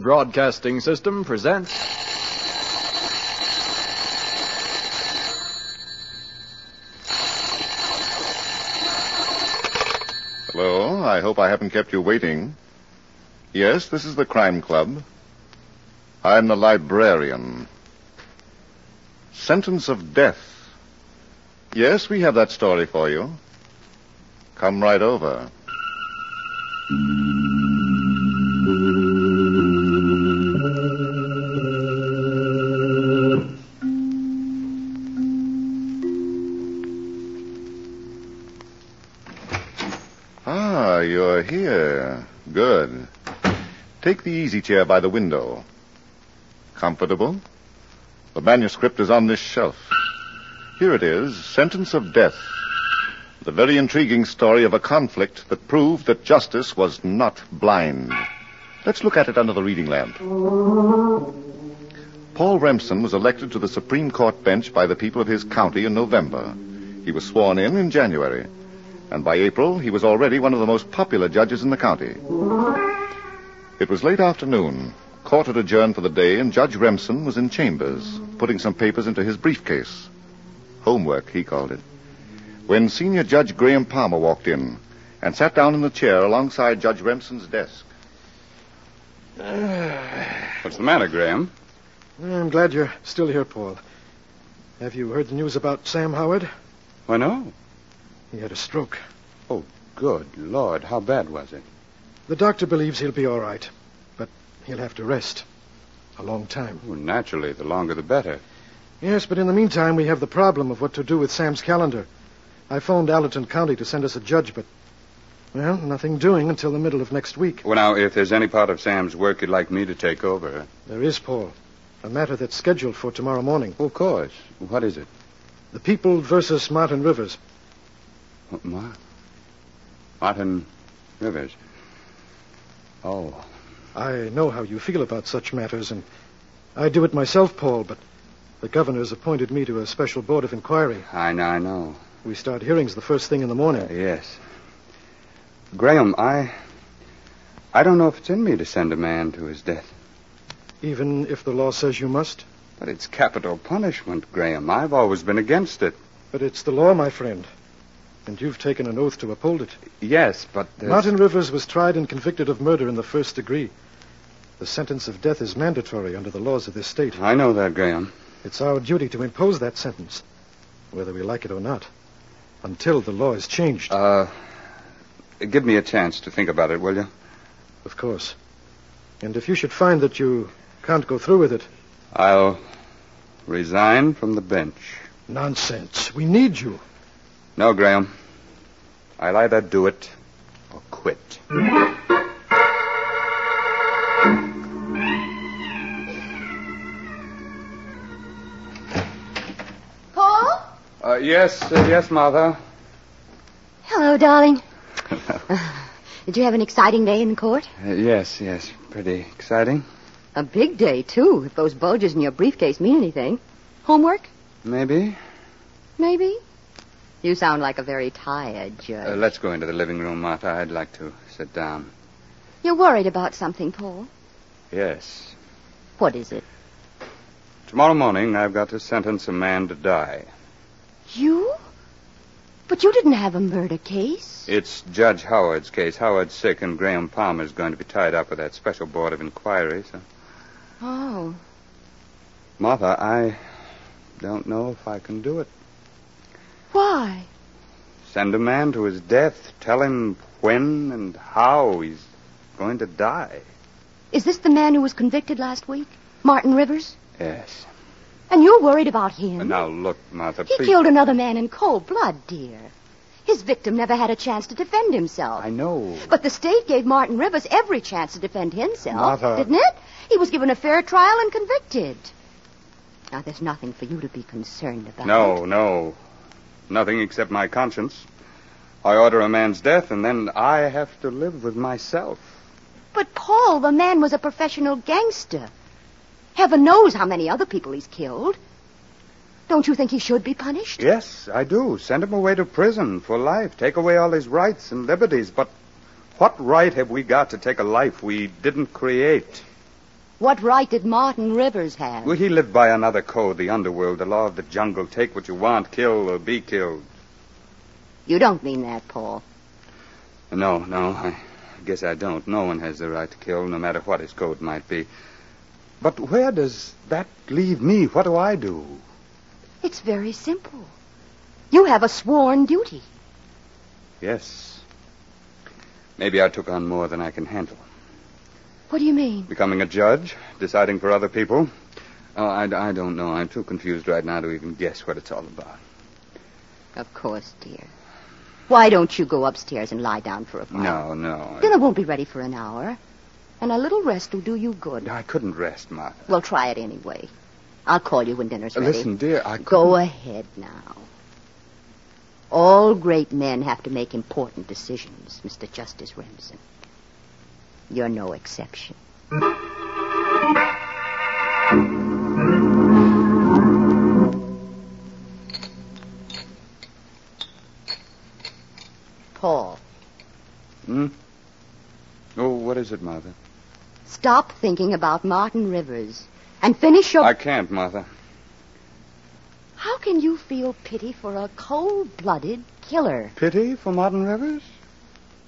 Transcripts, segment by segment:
Broadcasting System presents. Hello, I hope I haven't kept you waiting. Yes, this is the Crime Club. I'm the librarian. Sentence of death. Yes, we have that story for you. Come right over. Easy chair by the window. Comfortable? The manuscript is on this shelf. Here it is Sentence of Death. The very intriguing story of a conflict that proved that justice was not blind. Let's look at it under the reading lamp. Paul Remsen was elected to the Supreme Court bench by the people of his county in November. He was sworn in in January. And by April, he was already one of the most popular judges in the county. It was late afternoon. Court had adjourned for the day, and Judge Remsen was in chambers, putting some papers into his briefcase. Homework, he called it. When Senior Judge Graham Palmer walked in and sat down in the chair alongside Judge Remsen's desk. What's the matter, Graham? I'm glad you're still here, Paul. Have you heard the news about Sam Howard? Why, no. He had a stroke. Oh, good Lord. How bad was it? The doctor believes he'll be all right, but he'll have to rest. A long time. Oh, naturally, the longer the better. Yes, but in the meantime, we have the problem of what to do with Sam's calendar. I phoned Allerton County to send us a judge, but, well, nothing doing until the middle of next week. Well, now, if there's any part of Sam's work you'd like me to take over. There is, Paul. A matter that's scheduled for tomorrow morning. Of course. What is it? The People versus Martin Rivers. What, Ma- Martin Rivers. Oh. I know how you feel about such matters, and I do it myself, Paul, but the governor's appointed me to a special board of inquiry. I know, I know. We start hearings the first thing in the morning. Uh, yes. Graham, I. I don't know if it's in me to send a man to his death. Even if the law says you must? But it's capital punishment, Graham. I've always been against it. But it's the law, my friend. And you've taken an oath to uphold it. Yes, but. there's- Martin Rivers was tried and convicted of murder in the first degree. The sentence of death is mandatory under the laws of this state. I know that, Graham. It's our duty to impose that sentence, whether we like it or not, until the law is changed. Uh. Give me a chance to think about it, will you? of course. And if you should find that you can't go through with it, I'll resign from the bench. nonsense. We need you. No, Graham. I'll either do it or quit. Paul? Uh, yes, uh, yes, Mother. Hello, darling. Did you have an exciting day in court? Uh, yes, yes. Pretty exciting. A big day, too, if those bulges in your briefcase mean anything. Homework? Maybe. Maybe? You sound like a very tired judge. Uh, let's go into the living room, Martha. I'd like to sit down. You're worried about something, Paul. Yes. What is it? Tomorrow morning, I've got to sentence a man to die. You? But you didn't have a murder case. It's Judge Howard's case. Howard's sick, and Graham Palmer's going to be tied up with that special board of inquiry. So, Oh. Martha, I don't know if I can do it. Why? Send a man to his death. Tell him when and how he's going to die. Is this the man who was convicted last week? Martin Rivers? Yes. And you're worried about him? Now look, Martha, He please. killed another man in cold blood, dear. His victim never had a chance to defend himself. I know. But the state gave Martin Rivers every chance to defend himself, Martha. didn't it? He was given a fair trial and convicted. Now, there's nothing for you to be concerned about. No, no. Nothing except my conscience. I order a man's death, and then I have to live with myself. But, Paul, the man was a professional gangster. Heaven knows how many other people he's killed. Don't you think he should be punished? Yes, I do. Send him away to prison for life. Take away all his rights and liberties. But what right have we got to take a life we didn't create? What right did Martin Rivers have? Well, he lived by another code, the underworld, the law of the jungle. Take what you want, kill or be killed. You don't mean that, Paul. No, no, I guess I don't. No one has the right to kill, no matter what his code might be. But where does that leave me? What do I do? It's very simple. You have a sworn duty. Yes. Maybe I took on more than I can handle. What do you mean? Becoming a judge, deciding for other people. Oh, I, I don't know. I'm too confused right now to even guess what it's all about. Of course, dear. Why don't you go upstairs and lie down for a while? no. no. Dinner won't be ready for an hour. And a little rest will do you good. I couldn't rest, Martha. Well, try it anyway. I'll call you when dinner's uh, ready. Listen, dear, I Go ahead now. All great men have to make important decisions, Mr. Justice Remsen. You're no exception. Paul, Hmm? Oh, what is it, Martha? stop thinking about Martin Rivers and finish your. I can't, Martha. How can you feel pity for a cold-blooded killer? Pity for Martin Rivers?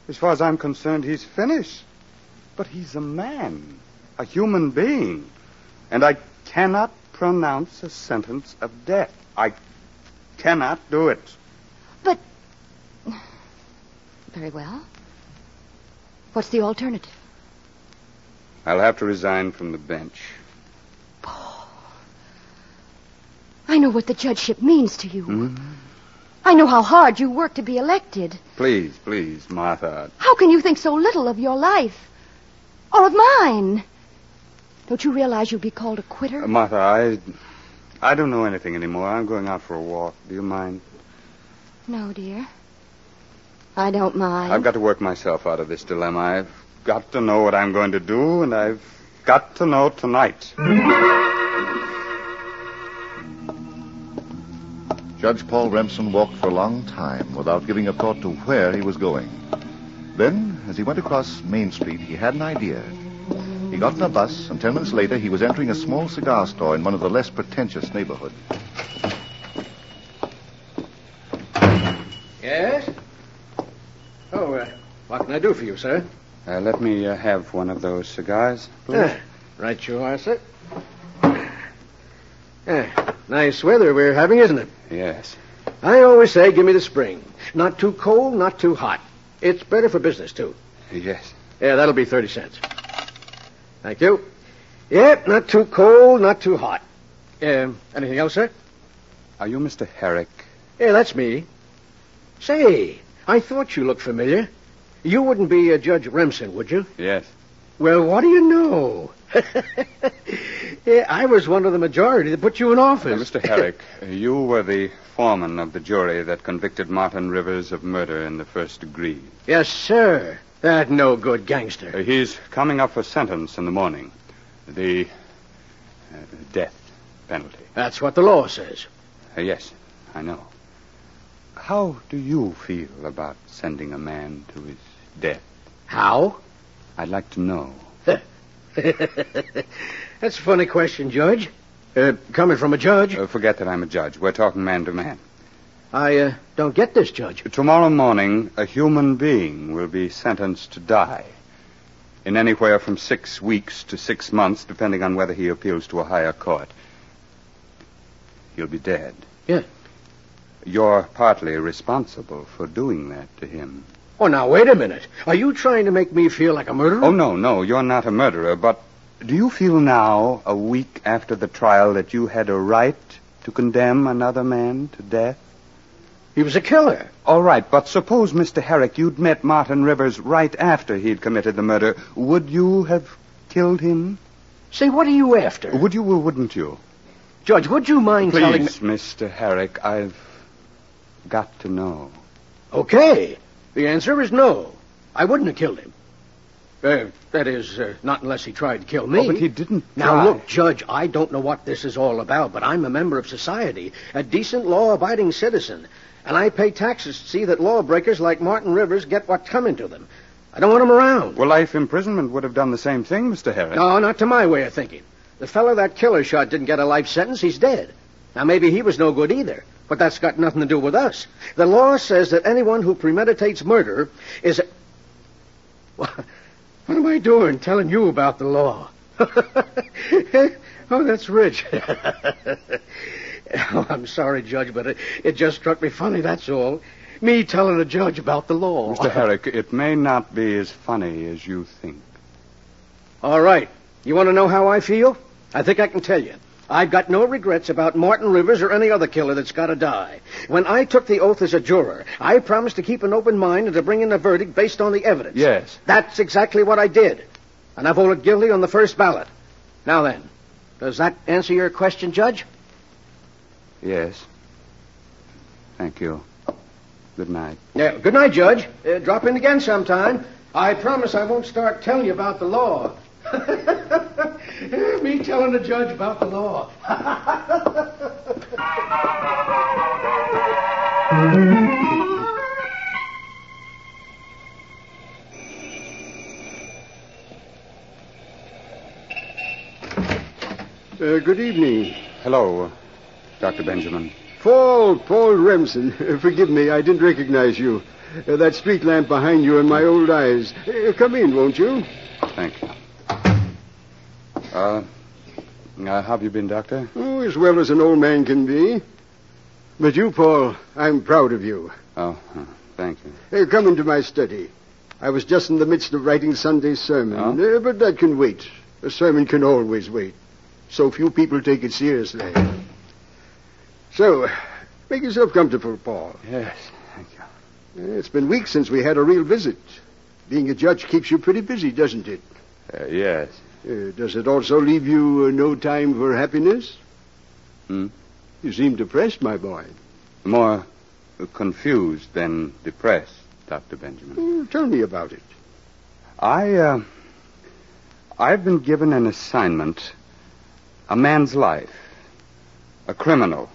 As far as I'm concerned, he's finished. But he's a man, a human being. And I cannot pronounce a sentence of death. I cannot do it. But. Very well. What's the alternative? I'll have to resign from the bench. Paul. I know what the judgeship means to you. Hmm? I know how hard you work to be elected. Please, please, Martha. How can you think so little of your life? Or of mine? Don't you realize you'll be called a quitter? Uh, Martha, I. I don't know anything anymore. I'm going out for a walk. Do you mind? no, dear. I don't mind. I've got to work myself out of this dilemma. I've got to know what I'm going to do, and I've got to know tonight. Judge Paul Remsen walked for a long time without giving a thought to where he was going. Then, as he went across Main Street, he had an idea. He got in a bus, and ten minutes later, he was entering a small cigar store in one of the less pretentious neighborhoods. Yes? Oh, uh, what can I do for you, sir? Uh, let me uh, have one of those cigars, please. Ah, right you are, sir. Ah, nice weather we're having, isn't it? Yes. I always say, give me the spring. Not too cold, not too hot. It's better for business, too. Yes. Yeah, that'll be 30 cents. Thank you. Yep, not too cold, not too hot. Um, anything else, sir? Are you Mr. Herrick? Yeah, that's me. Say, I thought you looked familiar. You wouldn't be uh, Judge Remsen, would you? Yes. Well, what do you know? yeah, I was one of the majority that put you in Uh, office. Mr. Herrick, you were the foreman of the jury that convicted Martin Rivers of murder in the first degree. Yes, sir. That no good gangster. Uh, he's coming up for sentence in the morning. The uh, death penalty. That's what the law says. Uh, yes, I know. How do you feel about sending a man to his death? How? I'd like to know. That's a funny question, Judge. Uh, coming from a judge. Uh, forget that I'm a judge. We're talking man to man. I uh, don't get this, Judge. Tomorrow morning, a human being will be sentenced to die. In anywhere from six weeks to six months, depending on whether he appeals to a higher court. He'll be dead. Yeah. You're partly responsible for doing that to him. Oh, now, wait a minute. Are you trying to make me feel like a murderer? Oh, no, no, you're not a murderer, but do you feel now, a week after the trial, that you had a right to condemn another man to death? He was a killer. All right, but suppose, Mr. Herrick, you'd met Martin Rivers right after he'd committed the murder. Would you have killed him? Say, what are you after? Would you or wouldn't you? Judge, would you mind telling me... Please, Mr. Herrick, I've got to know. Okay. The answer is no. I wouldn't have killed him. Uh, that is, uh, not unless he tried to kill me. Oh, but he didn't Now, try. look, Judge, I don't know what this is all about, but I'm a member of society, a decent, law-abiding citizen, and I pay taxes to see that lawbreakers like Martin Rivers get what's coming to them. I don't want him around. Well, life imprisonment would have done the same thing, Mr. Herrick. No, not to my way of thinking. The fellow that killer shot didn't get a life sentence. He's dead. Now, maybe he was no good either. But that's got nothing to do with us. The law says that anyone who premeditates murder is. A... What am I doing telling you about the law? oh, that's rich. oh, I'm sorry, Judge, but it, it just struck me funny, that's all. Me telling a judge about the law. Mr. Herrick, it may not be as funny as you think. All right. You want to know how I feel? I think I can tell you. I've got no regrets about Martin Rivers or any other killer that's got to die. When I took the oath as a juror, I promised to keep an open mind and to bring in a verdict based on the evidence. Yes. That's exactly what I did. And I voted guilty on the first ballot. Now then, does that answer your question, Judge? Yes. Thank you. Good night. Yeah, good night, Judge. Uh, drop in again sometime. I promise I won't start telling you about the law. Me telling the judge about the law. Uh, good evening. Hello, Dr. Benjamin. Paul, Paul Remsen. Forgive me, I didn't recognize you. Uh, that street lamp behind you in my old eyes. Uh, come in, won't you? Thank you. Uh, uh, how have you been, Doctor? Oh, as well as an old man can be. But you, Paul, I'm proud of you. Oh, uh, thank you. Uh, come into my study. I was just in the midst of writing Sunday's sermon, Oh? uh, but that can wait. A sermon can always wait. So few people take it seriously. So, make yourself comfortable, Paul. Yes, thank you. Uh, It's been weeks since we had a real visit. Being a judge keeps you pretty busy, doesn't it? Uh, yes. Uh, does it also leave you uh, no time for happiness? Hmm? You seem depressed, my boy. More confused than depressed, Dr. Benjamin. Oh, tell me about it. I, uh, I've been given an assignment. A man's life. A criminal.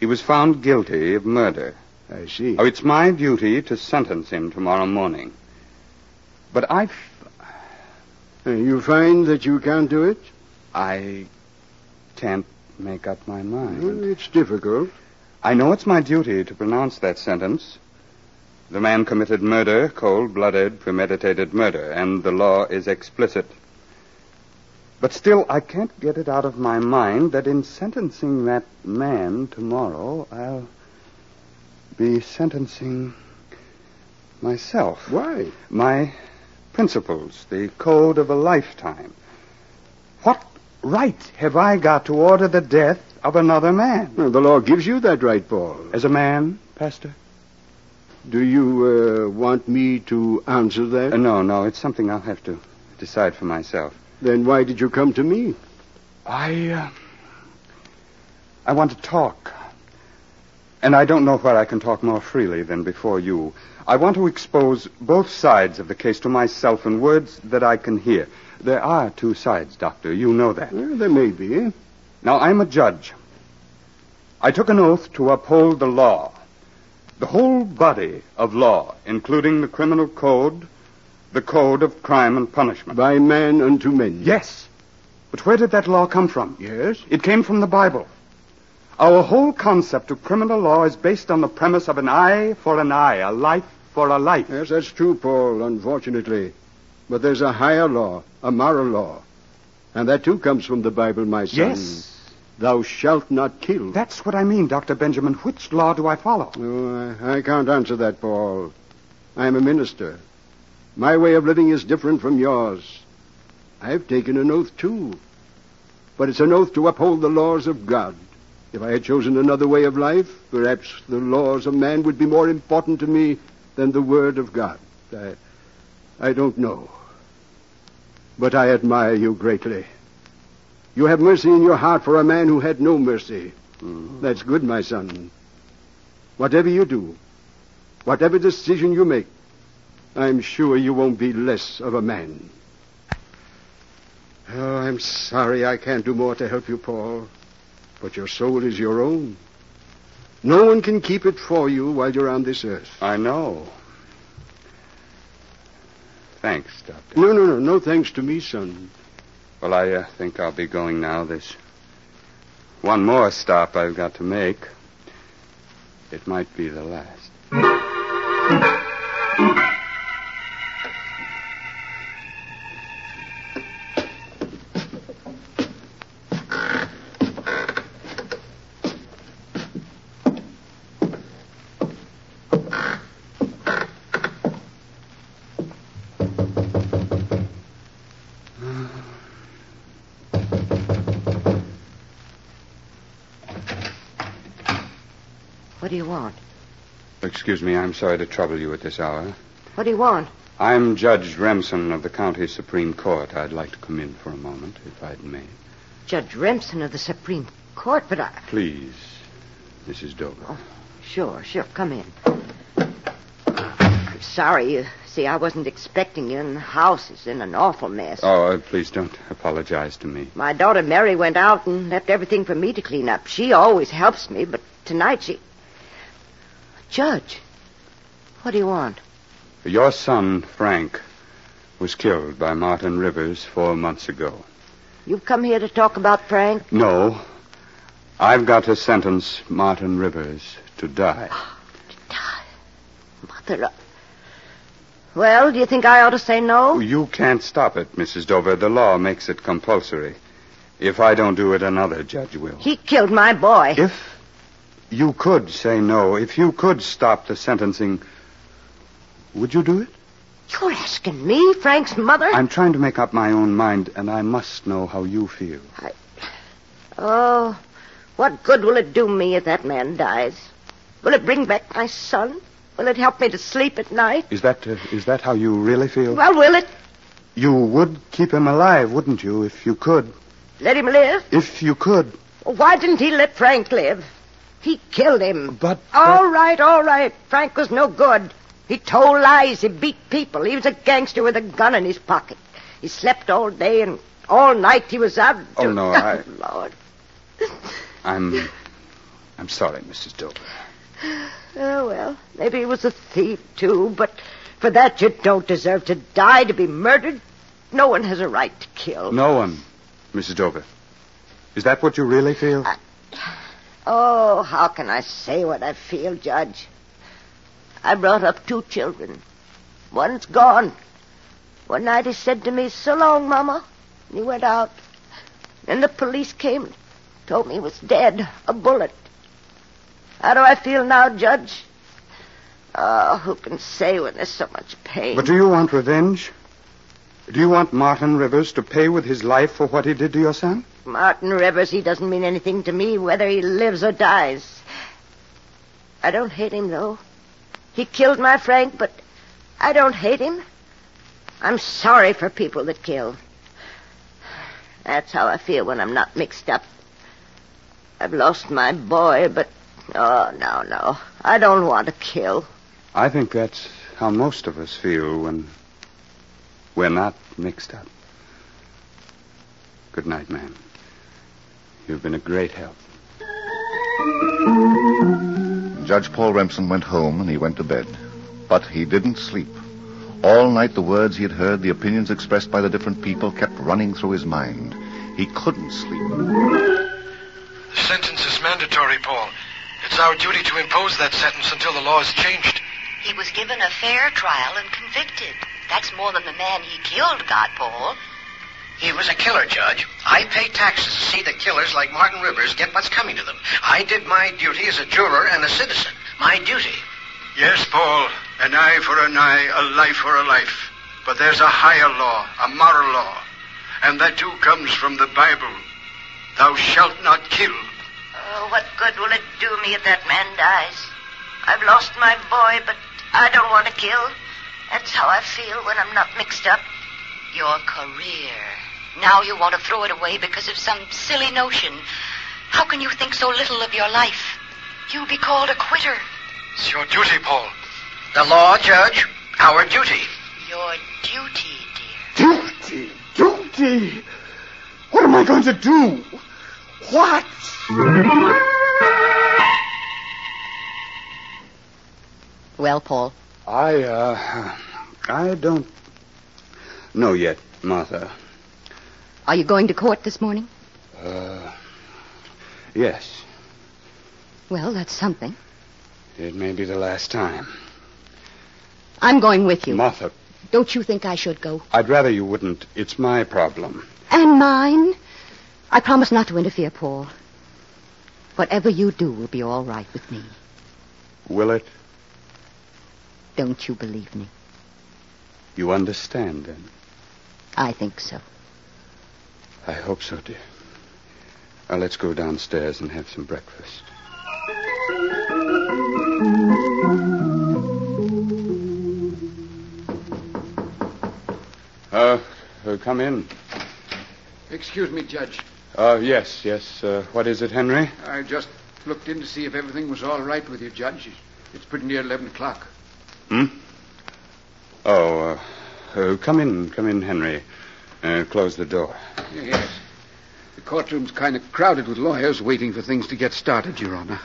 He was found guilty of murder. I see. Oh, it's my duty to sentence him tomorrow morning. But I, Uh, you find that you can't do it? I can't make up my mind. Well, it's difficult. I know it's my duty to pronounce that sentence. The man committed murder, cold-blooded, premeditated murder, and the law is explicit. But still, I can't get it out of my mind that in sentencing that man tomorrow, I'll be sentencing myself. Why? My principles, the code of a lifetime. What right have I got to order the death of another man? Well, the law gives you that right, Paul. As a man, Pastor? Do you uh, want me to answer that? Uh, no, no, it's something I'll have to decide for myself. Then why did you come to me? I, uh, I want to talk. And I don't know where I can talk more freely than before you. I want to expose both sides of the case to myself in words that I can hear. There are two sides, Doctor. You know that. Well, there may be. Now, I'm a judge. I took an oath to uphold the law. The whole body of law, including the criminal code, the code of crime and punishment. By man unto men. Yes. But where did that law come from? Yes? It came from the Bible. Our whole concept of criminal law is based on the premise of an eye for an eye, a life for a life. Yes, that's true, Paul, unfortunately. But there's a higher law, a moral law. And that too comes from the Bible, my son. Yes. Thou shalt not kill. That's what I mean, Dr. Benjamin. Which law do I follow? Oh, I, I can't answer that, Paul. I'm a minister. My way of living is different from yours. I've taken an oath, too. But it's an oath to uphold the laws of God. If I had chosen another way of life, perhaps the laws of man would be more important to me than the Word of God. I, I don't know. But I admire you greatly. You have mercy in your heart for a man who had no mercy. Mm-hmm. That's good, my son. Whatever you do, whatever decision you make, I'm sure you won't be less of a man. Oh, I'm sorry I can't do more to help you, Paul. But your soul is your own. No one can keep it for you while you're on this earth. I know. Thanks, Doctor. No, no, no. No thanks to me, son. Well, I uh, think I'll be going now. There's one more stop I've got to make. It might be the last. What do you want? Excuse me, I'm sorry to trouble you at this hour. What do you want? I'm Judge Remsen of the County Supreme Court. I'd like to come in for a moment, if I may. Judge Remsen of the Supreme Court, but I. Please, Mrs. Dover. Sure, sure. Come in. I'm sorry. You see, I wasn't expecting you, and the house is in an awful mess. Oh, uh, please don't apologize to me. My daughter Mary went out and left everything for me to clean up. She always helps me, but tonight she. Judge, what do you want? Your son, Frank, was killed by Martin Rivers four months ago. You've come here to talk about Frank? No, I've got to sentence Martin Rivers to die. Oh, to die? Mother. Well, do you think I ought to say no? You can't stop it, Mrs. Dover. The law makes it compulsory. If I don't do it, another judge will. He killed my boy. If you could say no, if you could stop the sentencing, would you do it? You're asking me, Frank's mother? I'm trying to make up my own mind, and I must know how you feel. I... Oh, what good will it do me if that man dies? Will it bring back my son? Will it help me to sleep at night? Is that uh, is that how you really feel? Well, will it? You would keep him alive, wouldn't you, if you could? Let him live? If you could. Why didn't he let Frank live? He killed him. But uh, All right, all right. Frank was no good. He told lies. He beat people. He was a gangster with a gun in his pocket. He slept all day and all night he was out. Oh, no, I- Lord. I'm I'm sorry, Mrs. Dover. Oh, well, maybe he was a thief, too, but for that you don't deserve to die, to be murdered. No one has a right to kill. No one, Mrs. Dover. Is that what you really feel? Uh, Oh, how can I say what I feel, Judge? I brought up two children. One's gone. One night he said to me, So long, Mama. And he went out. Then the police came, told me he was dead, a bullet. How do I feel now, Judge? Oh, who can say when there's so much pain? But do you want revenge? Do you want Martin Rivers to pay with his life for what he did to your son? Martin Rivers, he doesn't mean anything to me, whether he lives or dies. I don't hate him, though. He killed my Frank, but I don't hate him. I'm sorry for people that kill. That's how I feel when I'm not mixed up. I've lost my boy, but oh, no, no. I don't want to kill. I think that's how most of us feel when we're not mixed up. Good night, ma'am. You've been a great help. Judge Paul Remsen went home and he went to bed. But he didn't sleep. All night, the words he had heard, the opinions expressed by the different people kept running through his mind. He couldn't sleep. The sentence is mandatory, Paul. It's our duty to impose that sentence until the law is changed. He was given a fair trial and convicted. That's more than the man he killed got, Paul. He was a killer, Judge. I pay taxes to see that killers like Martin Rivers get what's coming to them. I did my duty as a juror and a citizen. My duty. Yes, Paul. An eye for an eye, a life for a life. But there's a higher law, a moral law. And that too comes from the Bible. Thou shalt not kill. Oh, what good will it do me if that man dies? I've lost my boy, but I don't want to kill. That's how I feel when I'm not mixed up. Your career. Now you want to throw it away because of some silly notion. How can you think so little of your life? You'll be called a quitter. It's your duty, Paul. The law, Judge. Our duty. Your duty, dear. Duty! Duty! What am I going to do? What? Well, Paul, I, uh, I don't, know yet, Martha. Are you going to court this morning? Uh, yes. Well, that's something. It may be the last time. I'm going with you. Martha, Don't you think I should go? I'd rather you wouldn't. It's my problem. And mine? I promise not to interfere, Paul. Whatever you do will be all right with me. Will it? Don't you believe me? You understand, then? I think so. I hope so, dear. Now, let's go downstairs and have some breakfast. Uh, uh, come in. Excuse me, Judge. Uh, yes, yes. Uh, what is it, Henry? I just looked in to see if everything was all right with you, Judge. It's pretty near 11 o'clock. Hmm? Oh, uh, uh, come in, come in, Henry. Uh, close the door. Yes. The courtroom's kind of crowded with lawyers waiting for things to get started, Your Honor.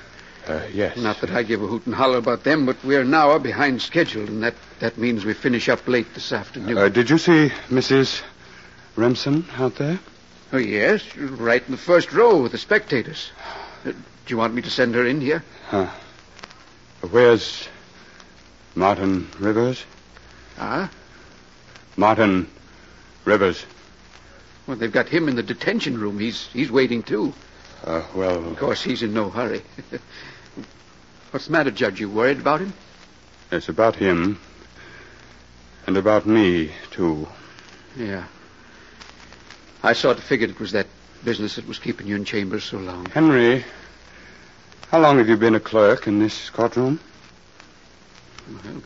Uh, yes. Not that I give a hoot and holler about them, but we're an hour behind schedule, and that, that means we finish up late this afternoon. Uh, did you see Mrs. Remsen out there? Oh, yes, right in the first row with the spectators. Uh, do you want me to send her in here? Huh. Where's Martin Rivers? Ah? Martin Rivers. Well, they've got him in the detention room. He's he's waiting too. Uh, well, Of course, he's in no hurry. What's the matter, Judge? You worried about him? it's about him. And about me, too. Yeah. I sort of figured it was that business that was keeping you in chambers so long. Henry, how long have you been a clerk in this courtroom? Well,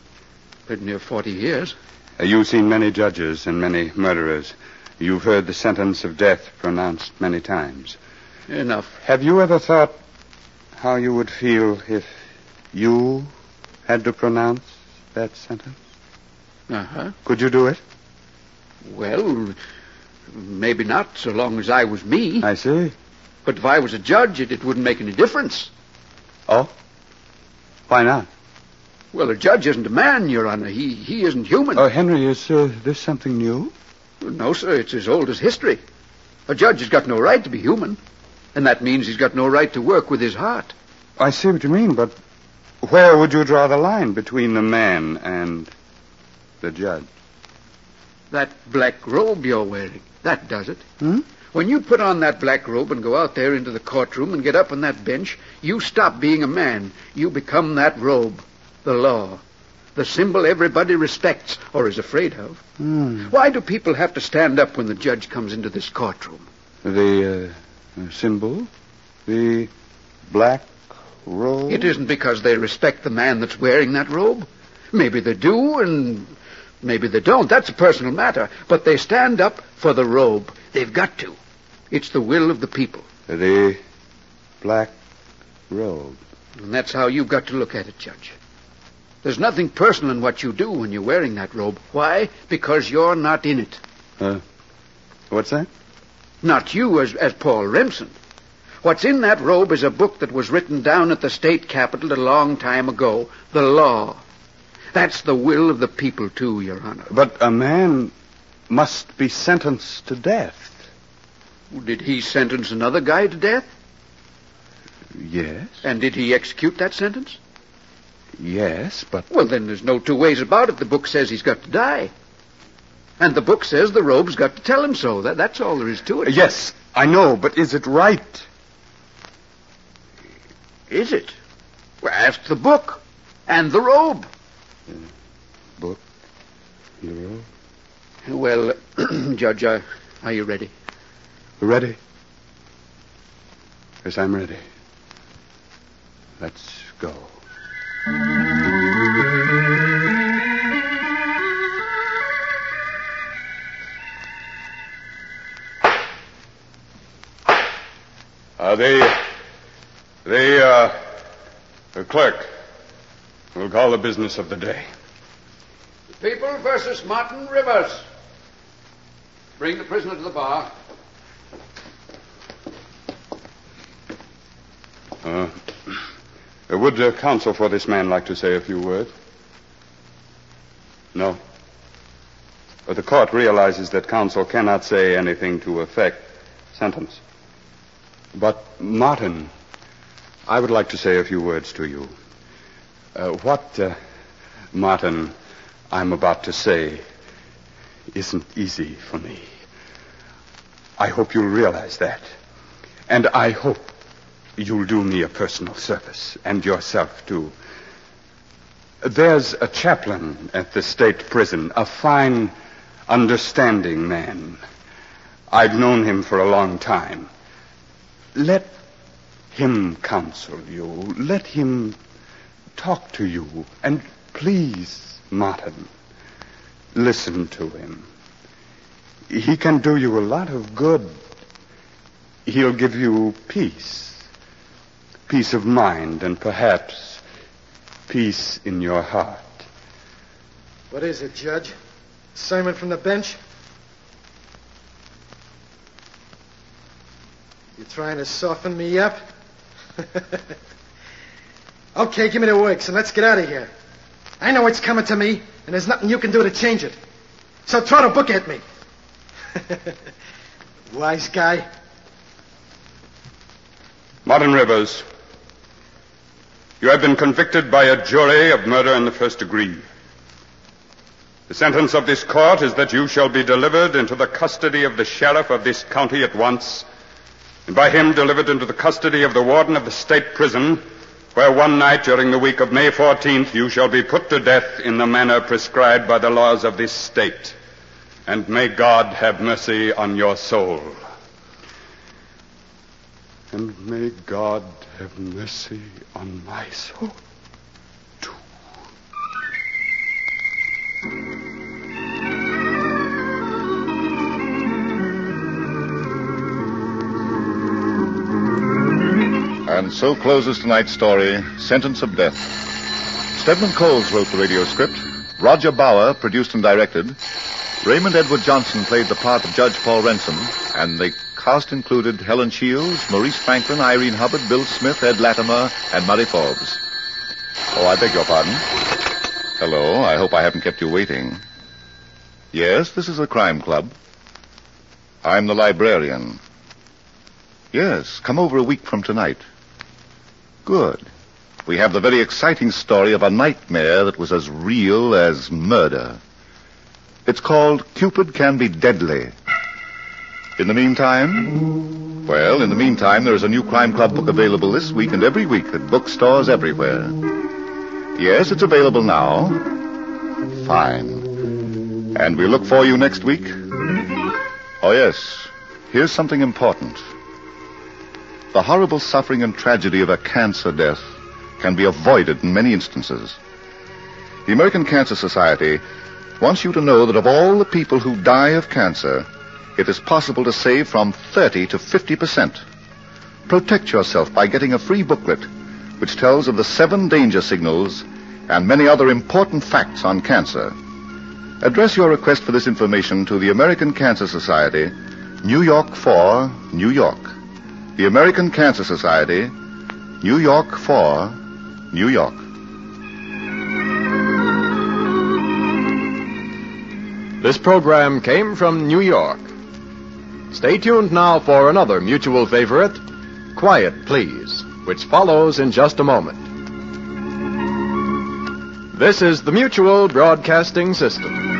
pretty near 40 years. Uh, you've seen many judges and many murderers. You've heard the sentence of death pronounced many times. Enough. Have you ever thought how you would feel if you had to pronounce that sentence? Uh-huh. Could you do it? Well, maybe not so long as I was me. I see. But if I was a judge, it, it wouldn't make any difference. Oh? Why not? Well, a judge isn't a man, Your Honor. He, he isn't human. Oh, Henry, is uh, this something new? No, sir. It's as old as history. A judge has got no right to be human. And that means he's got no right to work with his heart. I see what you mean, but where would you draw the line between the man and the judge? That black robe you're wearing, that does it. Hmm? When you put on that black robe and go out there into the courtroom and get up on that bench, you stop being a man. You become that robe, the law, the symbol everybody respects or is afraid of. Hmm. Why do people have to stand up when the judge comes into this courtroom? The uh, symbol? The black robe? It isn't because they respect the man that's wearing that robe. Maybe they do, and maybe they don't. That's a personal matter. But they stand up for the robe. They've got to. It's the will of the people. The black robe. And that's how you've got to look at it, Judge. There's nothing personal in what you do when you're wearing that robe. Why? Because you're not in it. Uh, what's that? Not you as, as Paul Remsen. What's in that robe is a book that was written down at the state capitol a long time ago. The law. That's the will of the people, too, Your Honor. But a man must be sentenced to death. Did he sentence another guy to death? Yes. And did he execute that sentence? Yes, but. Well, then there's no two ways about it. The book says he's got to die. And the book says the robe's got to tell him so. That, that's all there is to it. Yes, I know, but is it right? Is it? Well, ask the book. And the robe. Book? The robe? Well, Judge, uh, are you ready? Ready? Yes, I'm ready. Let's go. Uh, the, the, uh, the clerk will call the business of the day. People versus Martin Rivers. Bring the prisoner to the bar. Uh, would uh, counsel for this man like to say a few words? No. But The court realizes that counsel cannot say anything to affect sentence. But, Martin, I would like to say a few words to you. Uh, what, uh, Martin, I'm about to say isn't easy for me. I hope you'll realize that. And I hope you'll do me a personal service, and yourself, too. There's a chaplain at the state prison, a fine, understanding man. I've known him for a long time. Let him counsel you. Let him talk to you. And please, Martin, listen to him. He can do you a lot of good. He'll give you peace. Peace of mind and perhaps peace in your heart. What is it, Judge? Sermon from the bench? You're trying to soften me up? okay, give me the works and let's get out of here. I know it's coming to me, and there's nothing you can do to change it. So throw the book at me. Wise guy. Martin Rivers, you have been convicted by a jury of murder in the first degree. The sentence of this court is that you shall be delivered into the custody of the sheriff of this county at once, and by him delivered into the custody of the warden of the state prison, where one night during the week of May 14th you shall be put to death in the manner prescribed by the laws of this state. And may God have mercy on your soul. And may God have mercy on my soul. And so closes tonight's story, Sentence of Death. Stedman Coles wrote the radio script. Roger Bower produced and directed. Raymond Edward Johnson played the part of Judge Paul Remsen, and the cast included Helen Shields, Maurice Franklin, Irene Hubbard, Bill Smith, Ed Latimer, and Murray Forbes. Oh, I beg your pardon. Hello, I hope I haven't kept you waiting. Yes, this is the Crime Club. I'm the librarian. Yes, come over a week from tonight. Good. We have the very exciting story of a nightmare that was as real as murder. It's called Cupid Can Be Deadly. In the meantime, well, in the meantime, there is a new Crime Club book available this week and every week at bookstores everywhere. Yes, it's available now. Fine. And we look for you next week. Oh, yes. Here's something important. The horrible suffering and tragedy of a cancer death can be avoided in many instances. The American Cancer Society wants you to know that of all the people who die of cancer, it is possible to save from 30 to 50 percent. Protect yourself by getting a free booklet which tells of the seven danger signals and many other important facts on cancer. Address your request for this information to the American Cancer Society, New York 4, New York. The American Cancer Society, New York 4, New York. This program came from New York. Stay tuned now for another mutual favorite, Quiet Please, which follows in just a moment. This is the Mutual Broadcasting System.